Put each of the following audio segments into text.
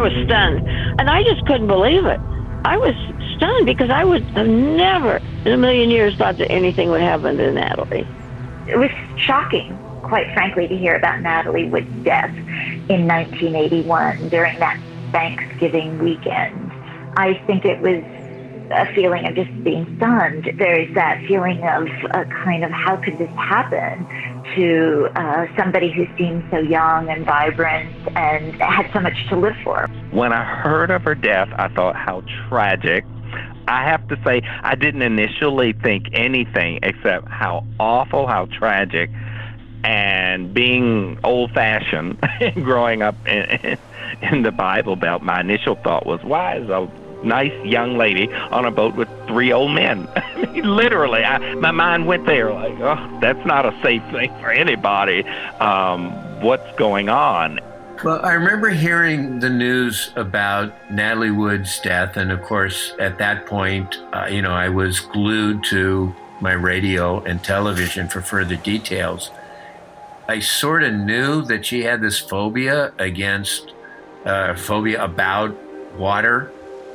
I was stunned. And I just couldn't believe it. I was stunned because I would have never in a million years thought that anything would happen to Natalie. It was shocking, quite frankly, to hear about Natalie Wood's death in 1981 during that Thanksgiving weekend. I think it was a feeling of just being stunned. There is that feeling of a kind of how could this happen to uh, somebody who seemed so young and vibrant and had so much to live for. When I heard of her death, I thought how tragic. I have to say, I didn't initially think anything except how awful, how tragic. And being old fashioned growing up in, in the Bible Belt, my initial thought was, why is a nice young lady on a boat with three old men. Literally, I, my mind went there like, oh, that's not a safe thing for anybody. Um, what's going on? Well, I remember hearing the news about Natalie Wood's death, and of course, at that point, uh, you know, I was glued to my radio and television for further details. I sort of knew that she had this phobia against, uh, phobia about water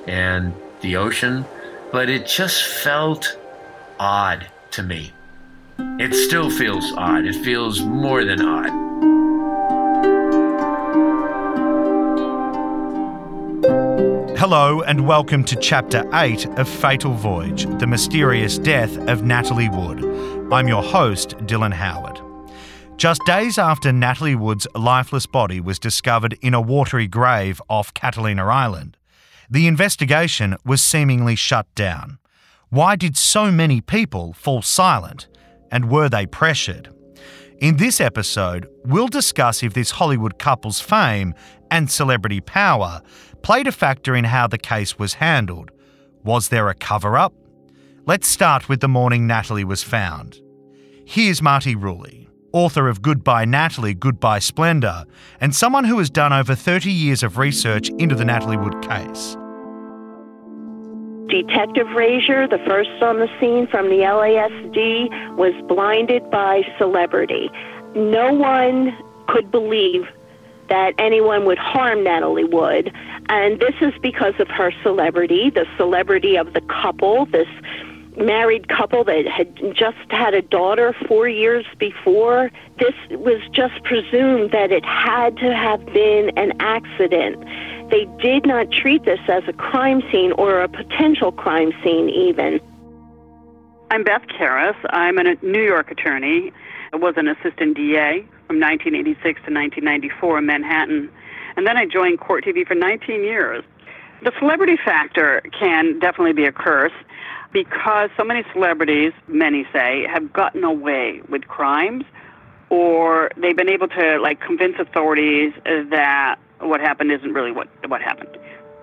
and the ocean, but it just felt odd to me. It still feels odd. It feels more than odd. Hello, and welcome to Chapter 8 of Fatal Voyage The Mysterious Death of Natalie Wood. I'm your host, Dylan Howard. Just days after Natalie Wood's lifeless body was discovered in a watery grave off Catalina Island, the investigation was seemingly shut down. Why did so many people fall silent? And were they pressured? In this episode, we'll discuss if this Hollywood couple's fame and celebrity power played a factor in how the case was handled. Was there a cover up? Let's start with the morning Natalie was found. Here's Marti Rulli, author of Goodbye Natalie, Goodbye Splendour, and someone who has done over 30 years of research into the Natalie Wood case. Detective Rasure, the first on the scene from the LASD, was blinded by celebrity. No one could believe that anyone would harm Natalie Wood, and this is because of her celebrity, the celebrity of the couple, this married couple that had just had a daughter four years before. This was just presumed that it had to have been an accident. They did not treat this as a crime scene or a potential crime scene, even. I'm Beth Karas. I'm a New York attorney. I was an assistant DA from 1986 to 1994 in Manhattan. And then I joined Court TV for 19 years. The celebrity factor can definitely be a curse because so many celebrities, many say, have gotten away with crimes or they've been able to like convince authorities that what happened isn't really what what happened.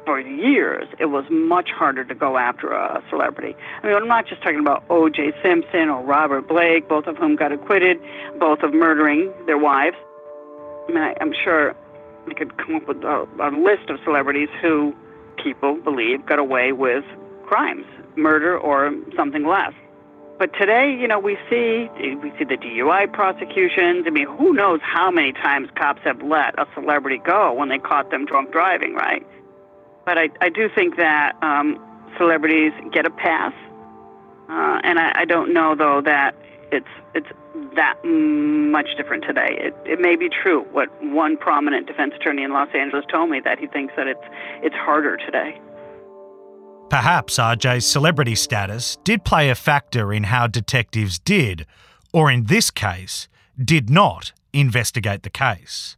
For years, it was much harder to go after a celebrity. I mean, I'm not just talking about O.J. Simpson or Robert Blake, both of whom got acquitted, both of murdering their wives. I mean, I, I'm sure we could come up with a, a list of celebrities who people believe got away with crimes, murder or something less. But today, you know, we see we see the DUI prosecutions. I mean, who knows how many times cops have let a celebrity go when they caught them drunk driving, right? But I, I do think that um, celebrities get a pass, uh, and I, I don't know though that it's it's that much different today. It it may be true what one prominent defense attorney in Los Angeles told me that he thinks that it's it's harder today. Perhaps RJ's celebrity status did play a factor in how detectives did, or in this case, did not investigate the case.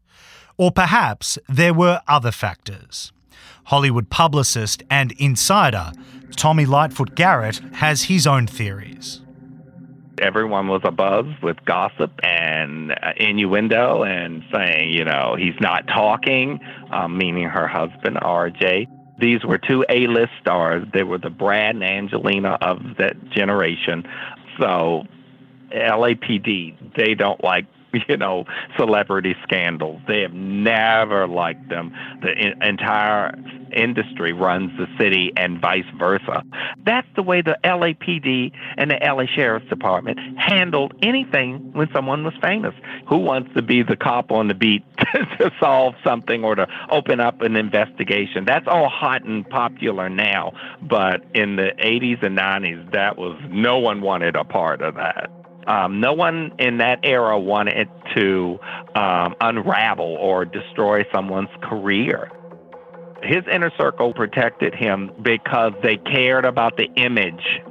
Or perhaps there were other factors. Hollywood publicist and insider Tommy Lightfoot Garrett has his own theories. Everyone was abuzz with gossip and uh, innuendo and saying, you know, he's not talking, um, meaning her husband, RJ. These were two A-list stars. They were the Brad and Angelina of that generation. So LAPD, they don't like you know celebrity scandals. They have never liked them. The entire industry runs the city and vice versa. That's the way the LAPD and the LA Sheriff's Department handled anything when someone was famous. Who wants to be the cop on the beat to solve something or to open up an investigation? That's all hot and popular now, but in the 80s and 90s, that was no one wanted a part of that. Um, no one in that era wanted to um, unravel or destroy someone's career. His inner circle protected him because they cared about the image.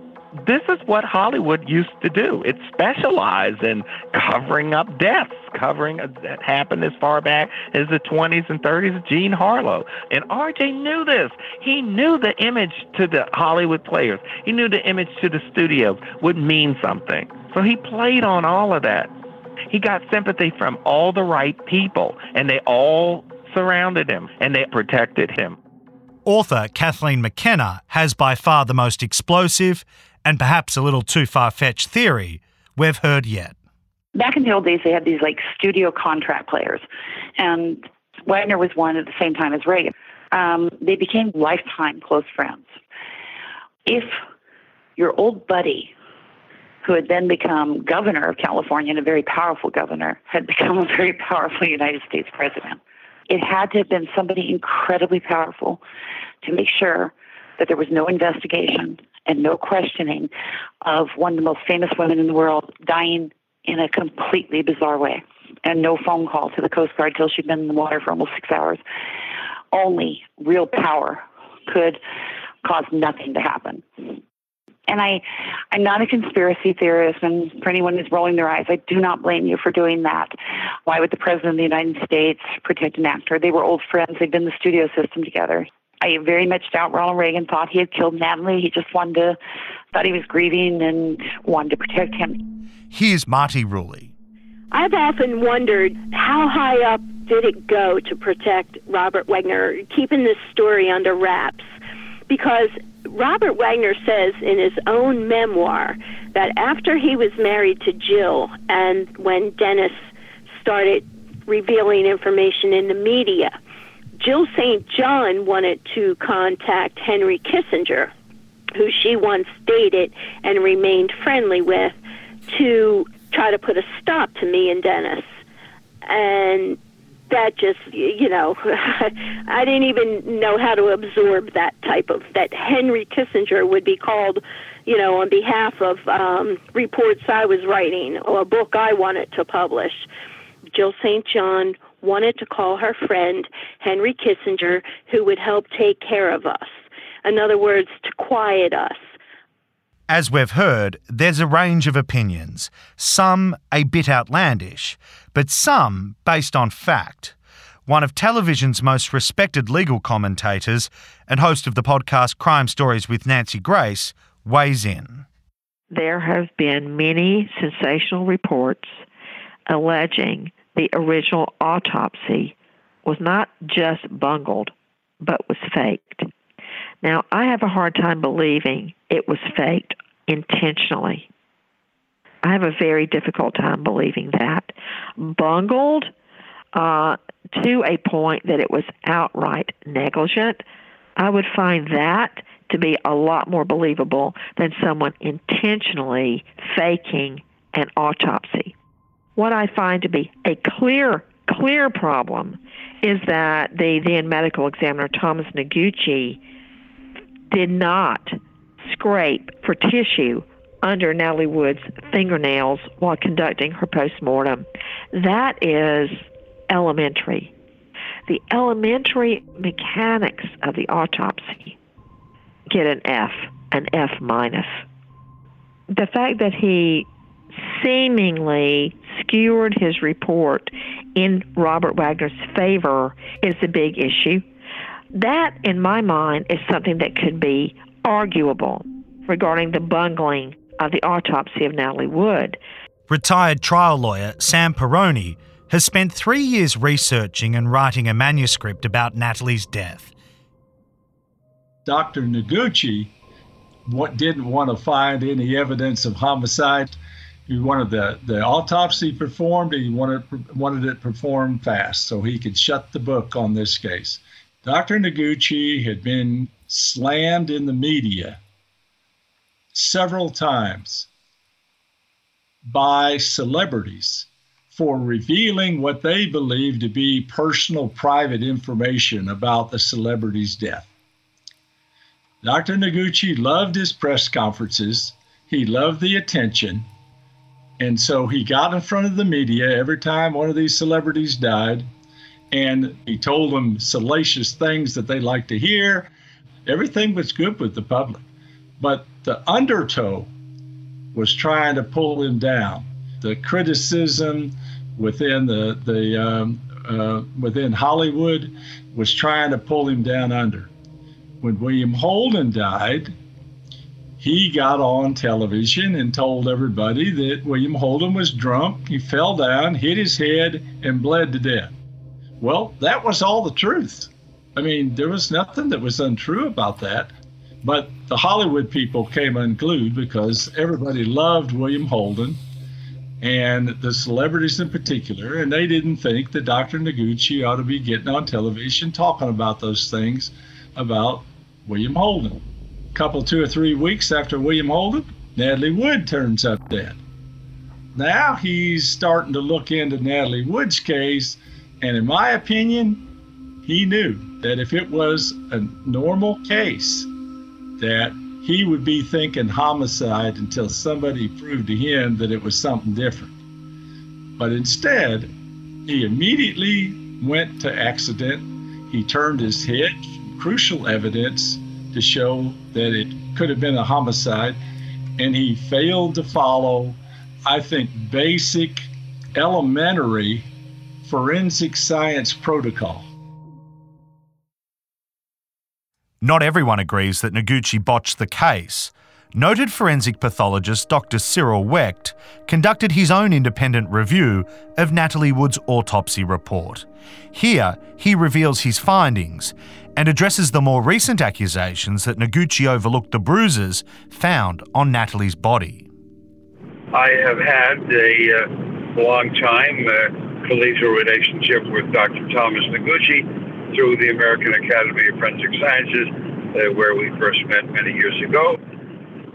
This is what Hollywood used to do. It specialized in covering up deaths, covering that happened as far back as the 20s and 30s of Jean Harlow. And RJ knew this. He knew the image to the Hollywood players. He knew the image to the studios would mean something. So he played on all of that. He got sympathy from all the right people, and they all surrounded him and they protected him. Author Kathleen McKenna has by far the most explosive and perhaps a little too far fetched theory we've heard yet. Back in the old days, they had these like studio contract players, and Wagner was one at the same time as Reagan. Um, they became lifetime close friends. If your old buddy who had then become governor of California and a very powerful governor, had become a very powerful United States president. It had to have been somebody incredibly powerful to make sure that there was no investigation and no questioning of one of the most famous women in the world dying in a completely bizarre way and no phone call to the Coast Guard till she'd been in the water for almost six hours. Only real power could cause nothing to happen. And I, I'm not a conspiracy theorist, and for anyone who's rolling their eyes, I do not blame you for doing that. Why would the President of the United States protect an actor? They were old friends, they'd been in the studio system together. I very much doubt Ronald Reagan thought he had killed Natalie. He just wanted to, thought he was grieving and wanted to protect him. Here's Marti Rulli. I've often wondered how high up did it go to protect Robert Wagner, keeping this story under wraps? Because Robert Wagner says in his own memoir that after he was married to Jill and when Dennis started revealing information in the media, Jill St. John wanted to contact Henry Kissinger, who she once dated and remained friendly with, to try to put a stop to me and Dennis. And that just you know I didn't even know how to absorb that type of that Henry Kissinger would be called you know on behalf of um, reports I was writing or a book I wanted to publish. Jill St. John wanted to call her friend Henry Kissinger who would help take care of us. In other words, to quiet us. As we've heard, there's a range of opinions, some a bit outlandish, but some based on fact. One of television's most respected legal commentators and host of the podcast Crime Stories with Nancy Grace weighs in. There have been many sensational reports alleging the original autopsy was not just bungled, but was faked. Now, I have a hard time believing it was faked intentionally. I have a very difficult time believing that. Bungled uh, to a point that it was outright negligent, I would find that to be a lot more believable than someone intentionally faking an autopsy. What I find to be a clear, clear problem is that the then medical examiner Thomas Noguchi did not scrape for tissue under Nellie Wood's fingernails while conducting her postmortem. That is elementary. The elementary mechanics of the autopsy get an F, an F minus. The fact that he seemingly skewered his report in Robert Wagner's favor is a big issue. That, in my mind, is something that could be arguable regarding the bungling of the autopsy of Natalie Wood. Retired trial lawyer Sam Perroni has spent three years researching and writing a manuscript about Natalie's death. Dr. Noguchi didn't want to find any evidence of homicide. He wanted the, the autopsy performed and he wanted, wanted it performed fast so he could shut the book on this case. Dr. Noguchi had been slammed in the media several times by celebrities for revealing what they believed to be personal, private information about the celebrity's death. Dr. Noguchi loved his press conferences, he loved the attention. And so he got in front of the media every time one of these celebrities died, and he told them salacious things that they like to hear. Everything was good with the public. But the undertow was trying to pull him down. The criticism within the, the um, uh, within Hollywood was trying to pull him down under. When William Holden died, he got on television and told everybody that William Holden was drunk. He fell down, hit his head, and bled to death. Well, that was all the truth. I mean, there was nothing that was untrue about that. But the Hollywood people came unglued because everybody loved William Holden and the celebrities in particular, and they didn't think that Dr. Noguchi ought to be getting on television talking about those things about William Holden. A couple, two or three weeks after William Holden, Natalie Wood turns up dead. Now he's starting to look into Natalie Wood's case, and in my opinion, he knew that if it was a normal case, that he would be thinking homicide until somebody proved to him that it was something different. But instead, he immediately went to accident. He turned his head, crucial evidence to show that it could have been a homicide, and he failed to follow, I think, basic, elementary forensic science protocol. Not everyone agrees that Noguchi botched the case. Noted forensic pathologist Dr. Cyril Wecht conducted his own independent review of Natalie Wood's autopsy report. Here, he reveals his findings and addresses the more recent accusations that Noguchi overlooked the bruises found on Natalie's body. I have had a uh, long time uh, collegial relationship with Dr. Thomas Noguchi through the American Academy of Forensic Sciences, uh, where we first met many years ago.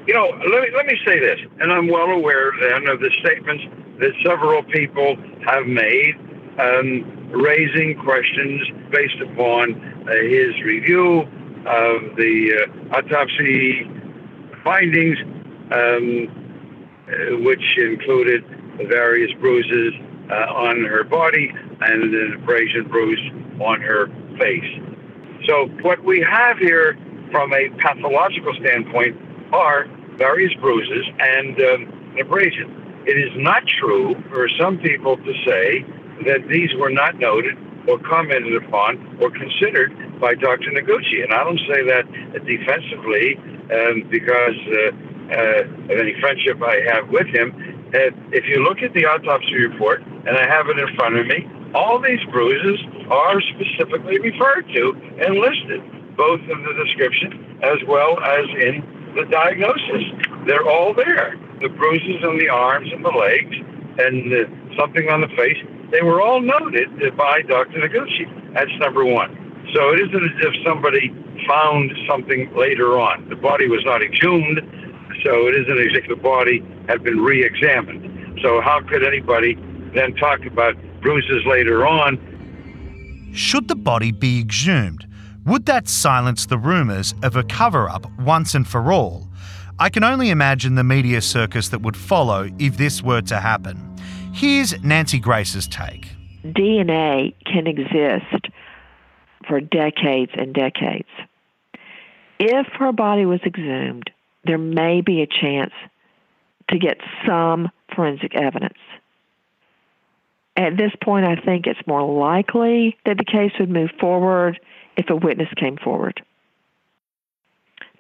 You know, let me, let me say this, and I'm well aware then of the statements that several people have made, um, raising questions based upon uh, his review of the uh, autopsy findings, um, uh, which included various bruises uh, on her body and an abrasion bruise on her face. So, what we have here from a pathological standpoint are various bruises and um, abrasion. It is not true for some people to say that these were not noted or commented upon or considered by Dr. Noguchi. And I don't say that defensively um, because uh, uh, of any friendship I have with him. Uh, if you look at the autopsy report, and I have it in front of me, all these bruises are specifically referred to and listed, both in the description as well as in the diagnosis. They're all there. The bruises on the arms and the legs and the, something on the face, they were all noted by Dr. Noguchi. That's number one. So it isn't as if somebody found something later on. The body was not exhumed, so it isn't as if the body had been re examined. So how could anybody then talk about bruises later on. Should the body be exhumed? Would that silence the rumours of a cover up once and for all? I can only imagine the media circus that would follow if this were to happen. Here's Nancy Grace's take DNA can exist for decades and decades. If her body was exhumed, there may be a chance to get some forensic evidence. At this point, I think it's more likely that the case would move forward if a witness came forward.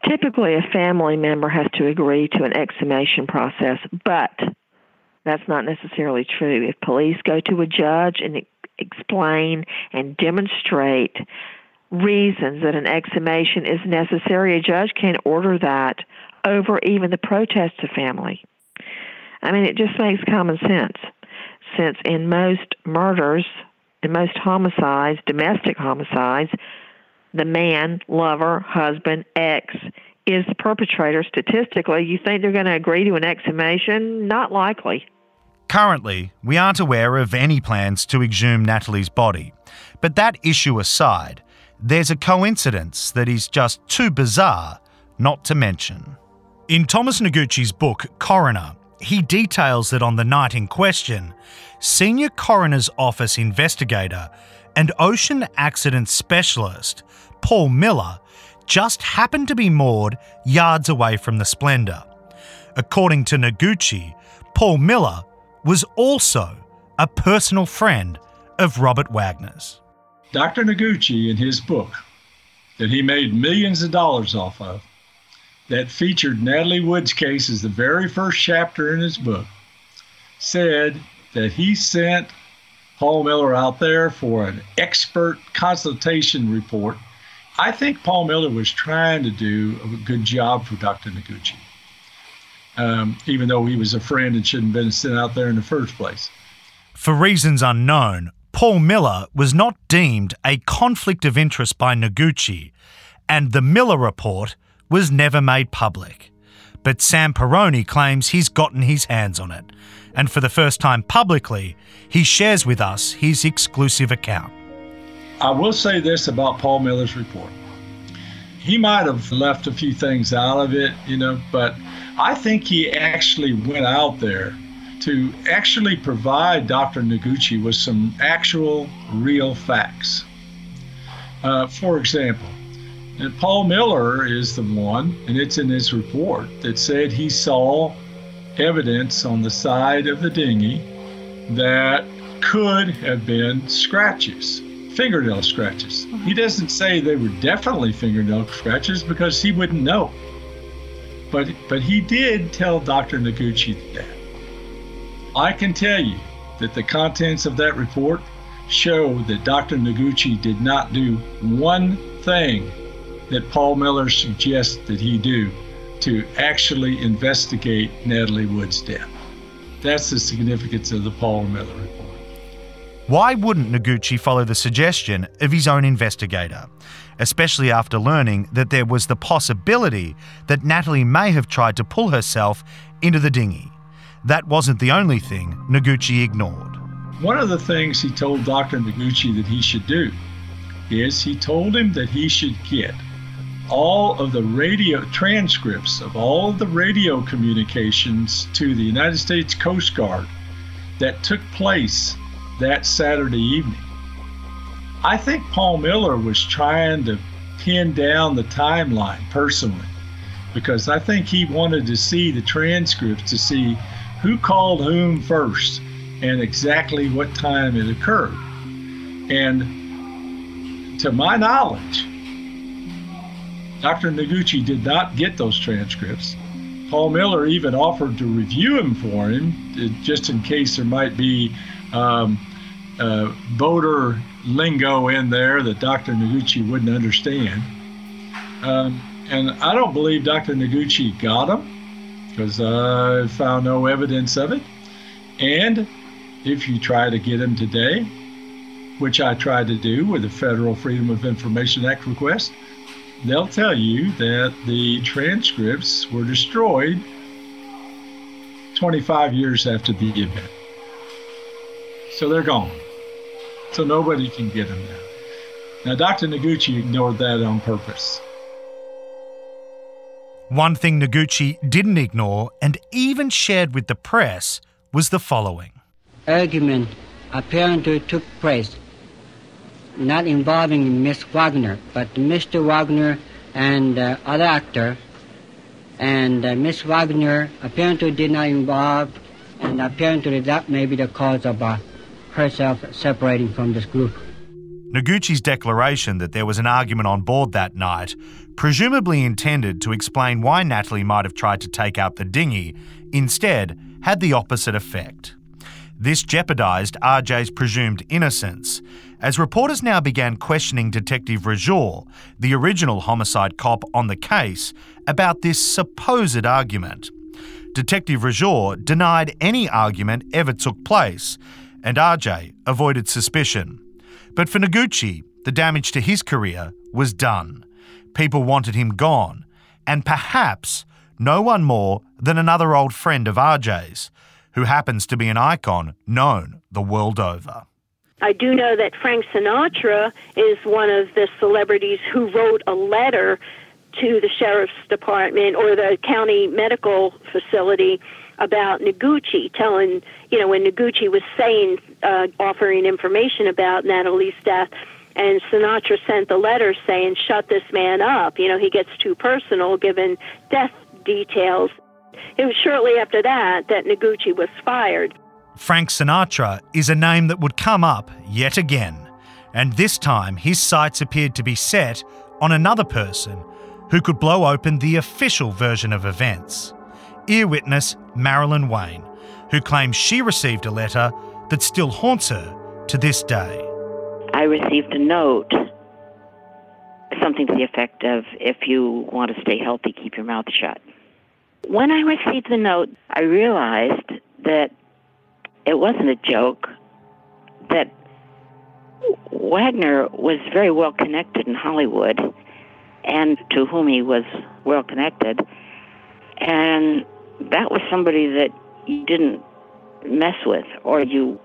Typically, a family member has to agree to an exhumation process, but that's not necessarily true. If police go to a judge and explain and demonstrate reasons that an exhumation is necessary, a judge can order that over even the protest of family. I mean, it just makes common sense since in most murders, in most homicides, domestic homicides, the man, lover, husband, ex, is the perpetrator statistically, you think they're going to agree to an exhumation? Not likely. Currently, we aren't aware of any plans to exhume Natalie's body. But that issue aside, there's a coincidence that is just too bizarre not to mention. In Thomas Noguchi's book, Coroner, he details that on the night in question, senior coroner's office investigator and ocean accident specialist Paul Miller just happened to be moored yards away from the Splendor. According to Noguchi, Paul Miller was also a personal friend of Robert Wagner's. Dr. Noguchi, in his book that he made millions of dollars off of, that featured Natalie Wood's case as the very first chapter in his book, said that he sent Paul Miller out there for an expert consultation report. I think Paul Miller was trying to do a good job for Dr. Noguchi, um, even though he was a friend and shouldn't have been sent out there in the first place. For reasons unknown, Paul Miller was not deemed a conflict of interest by Noguchi, and the Miller report was never made public. But Sam Perroni claims he's gotten his hands on it, and for the first time publicly, he shares with us his exclusive account. I will say this about Paul Miller's report. He might have left a few things out of it, you know, but I think he actually went out there to actually provide Dr. Noguchi with some actual, real facts. Uh, for example, and Paul Miller is the one, and it's in his report, that said he saw evidence on the side of the dinghy that could have been scratches, fingernail scratches. He doesn't say they were definitely fingernail scratches because he wouldn't know. But, but he did tell Dr. Noguchi that. I can tell you that the contents of that report show that Dr. Noguchi did not do one thing that Paul Miller suggests that he do to actually investigate Natalie Wood's death. That's the significance of the Paul Miller report. Why wouldn't Noguchi follow the suggestion of his own investigator, especially after learning that there was the possibility that Natalie may have tried to pull herself into the dinghy? That wasn't the only thing Noguchi ignored. One of the things he told Dr. Noguchi that he should do is he told him that he should get all of the radio transcripts of all of the radio communications to the United States Coast Guard that took place that Saturday evening. I think Paul Miller was trying to pin down the timeline personally because I think he wanted to see the transcripts to see who called whom first and exactly what time it occurred. And to my knowledge, Dr. Noguchi did not get those transcripts. Paul Miller even offered to review them for him, uh, just in case there might be um, uh, boater lingo in there that Dr. Noguchi wouldn't understand. Um, and I don't believe Dr. Noguchi got them because I found no evidence of it. And if you try to get them today, which I tried to do with a Federal Freedom of Information Act request, they'll tell you that the transcripts were destroyed 25 years after the event. So they're gone. So nobody can get them now. Now, Dr. Noguchi ignored that on purpose. One thing Noguchi didn't ignore and even shared with the press was the following Argument apparently took place not involving Miss Wagner, but Mr. Wagner and uh, other actor. And uh, Miss Wagner apparently did not involve, and apparently that may be the cause of uh, herself separating from this group. Noguchi's declaration that there was an argument on board that night, presumably intended to explain why Natalie might have tried to take out the dinghy, instead had the opposite effect. This jeopardised RJ's presumed innocence, as reporters now began questioning Detective Rasure, the original homicide cop on the case, about this supposed argument. Detective Rasure denied any argument ever took place, and RJ avoided suspicion. But for Noguchi, the damage to his career was done. People wanted him gone, and perhaps no one more than another old friend of RJ's, who happens to be an icon known the world over. I do know that Frank Sinatra is one of the celebrities who wrote a letter to the sheriff's department or the county medical facility about Noguchi, telling, you know, when Noguchi was saying, uh, offering information about Natalie's death, and Sinatra sent the letter saying, shut this man up. You know, he gets too personal given death details. It was shortly after that that Noguchi was fired. Frank Sinatra is a name that would come up yet again, and this time his sights appeared to be set on another person who could blow open the official version of events. Ear witness Marilyn Wayne, who claims she received a letter that still haunts her to this day. I received a note, something to the effect of if you want to stay healthy, keep your mouth shut. When I received the note, I realized that it wasn't a joke, that Wagner was very well connected in Hollywood and to whom he was well connected. And that was somebody that you didn't mess with or you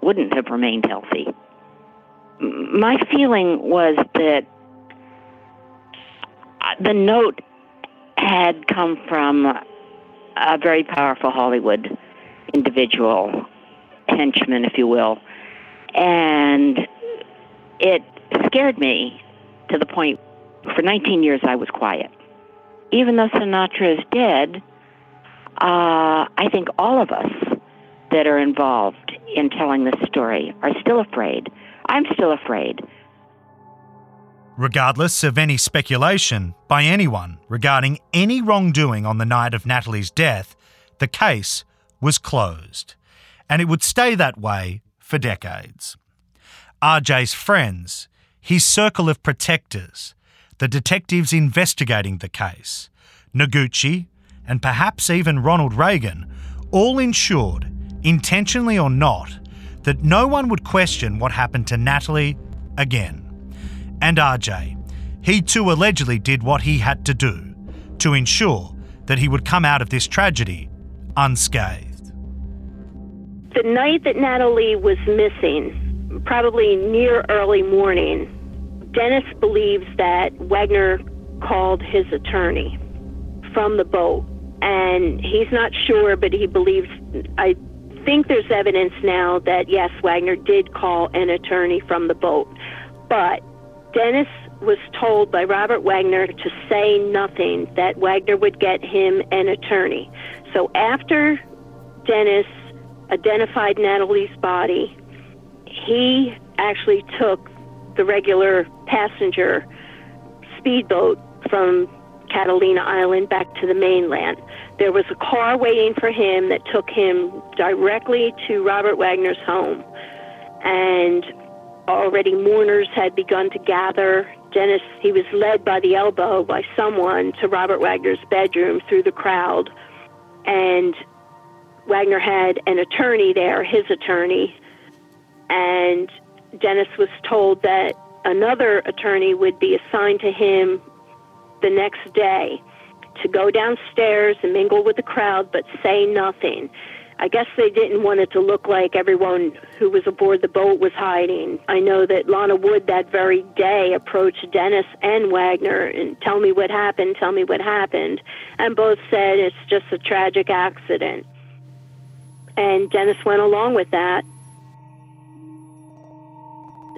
wouldn't have remained healthy. My feeling was that uh, the note had come from a very powerful Hollywood individual, henchman, if you will, and it scared me to the point for 19 years I was quiet. Even though Sinatra is dead, uh, I think all of us that are involved in telling this story are still afraid. I'm still afraid. Regardless of any speculation by anyone regarding any wrongdoing on the night of Natalie's death, the case was closed, and it would stay that way for decades. RJ's friends, his circle of protectors, the detectives investigating the case, Noguchi, and perhaps even Ronald Reagan, all ensured, intentionally or not, that no one would question what happened to Natalie again. And RJ, he too allegedly did what he had to do to ensure that he would come out of this tragedy unscathed. The night that Natalie was missing, probably near early morning, Dennis believes that Wagner called his attorney from the boat. And he's not sure, but he believes, I think there's evidence now that yes, Wagner did call an attorney from the boat. But Dennis was told by Robert Wagner to say nothing, that Wagner would get him an attorney. So after Dennis identified Natalie's body, he actually took the regular passenger speedboat from Catalina Island back to the mainland. There was a car waiting for him that took him directly to Robert Wagner's home. And already mourners had begun to gather. Dennis, he was led by the elbow by someone to Robert Wagner's bedroom through the crowd. And Wagner had an attorney there, his attorney. And Dennis was told that another attorney would be assigned to him the next day to go downstairs and mingle with the crowd but say nothing. I guess they didn't want it to look like everyone who was aboard the boat was hiding. I know that Lana Wood that very day approached Dennis and Wagner and tell me what happened, tell me what happened. And both said it's just a tragic accident. And Dennis went along with that.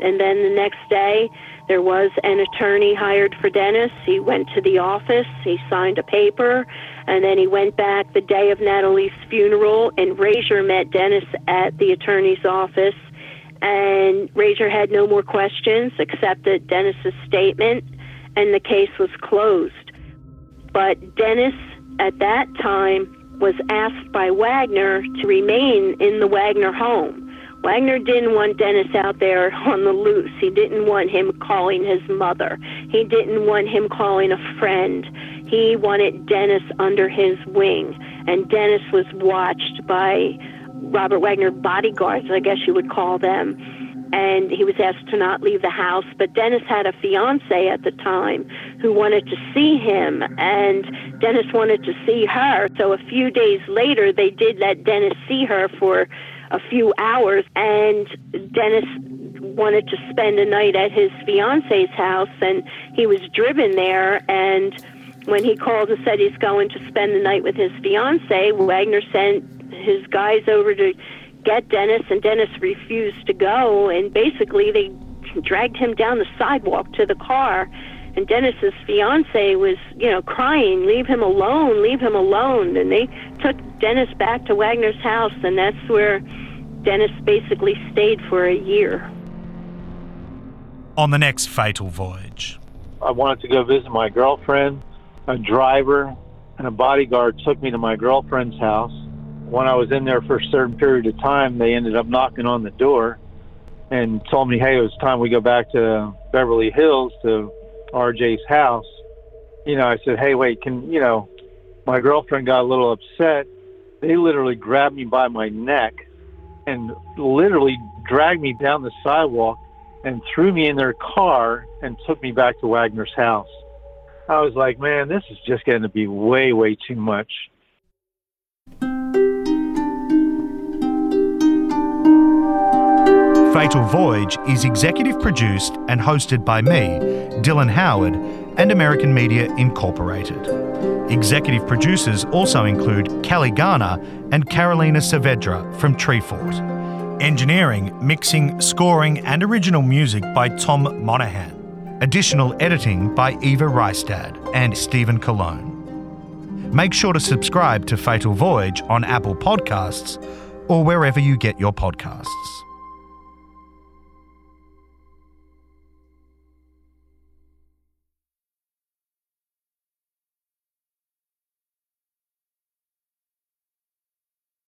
And then the next day, there was an attorney hired for Dennis. He went to the office, he signed a paper, and then he went back the day of Natalie's funeral. And Rasure met Dennis at the attorney's office. And Rasure had no more questions, accepted Dennis's statement, and the case was closed. But Dennis, at that time, was asked by Wagner to remain in the Wagner home. Wagner didn't want Dennis out there on the loose. He didn't want him calling his mother. He didn't want him calling a friend. He wanted Dennis under his wing. And Dennis was watched by Robert Wagner bodyguards, I guess you would call them. and he was asked to not leave the house. But Dennis had a fiance at the time who wanted to see him, and Dennis wanted to see her. So a few days later, they did let Dennis see her for a few hours, and Dennis wanted to spend a night at his fiance's house, and he was driven there and when he called and said he's going to spend the night with his fiance, Wagner sent his guys over to get Dennis, and Dennis refused to go. And basically, they dragged him down the sidewalk to the car. And Dennis's fiance was, you know, crying, "Leave him alone! Leave him alone!" And they took Dennis back to Wagner's house, and that's where Dennis basically stayed for a year. On the next fatal voyage, I wanted to go visit my girlfriend. A driver and a bodyguard took me to my girlfriend's house when I was in there for a certain period of time, they ended up knocking on the door and told me, hey, it was time we go back to Beverly Hills to RJ's house. You know, I said, hey, wait, can, you know, my girlfriend got a little upset. They literally grabbed me by my neck and literally dragged me down the sidewalk and threw me in their car and took me back to Wagner's house. I was like, man, this is just getting to be way, way too much. Fatal Voyage is executive produced and hosted by me, Dylan Howard, and American Media Incorporated. Executive producers also include Kelly Garner and Carolina Saavedra from Treefort. Engineering, mixing, scoring, and original music by Tom Monahan. Additional editing by Eva Reistad and Stephen Cologne. Make sure to subscribe to Fatal Voyage on Apple Podcasts or wherever you get your podcasts.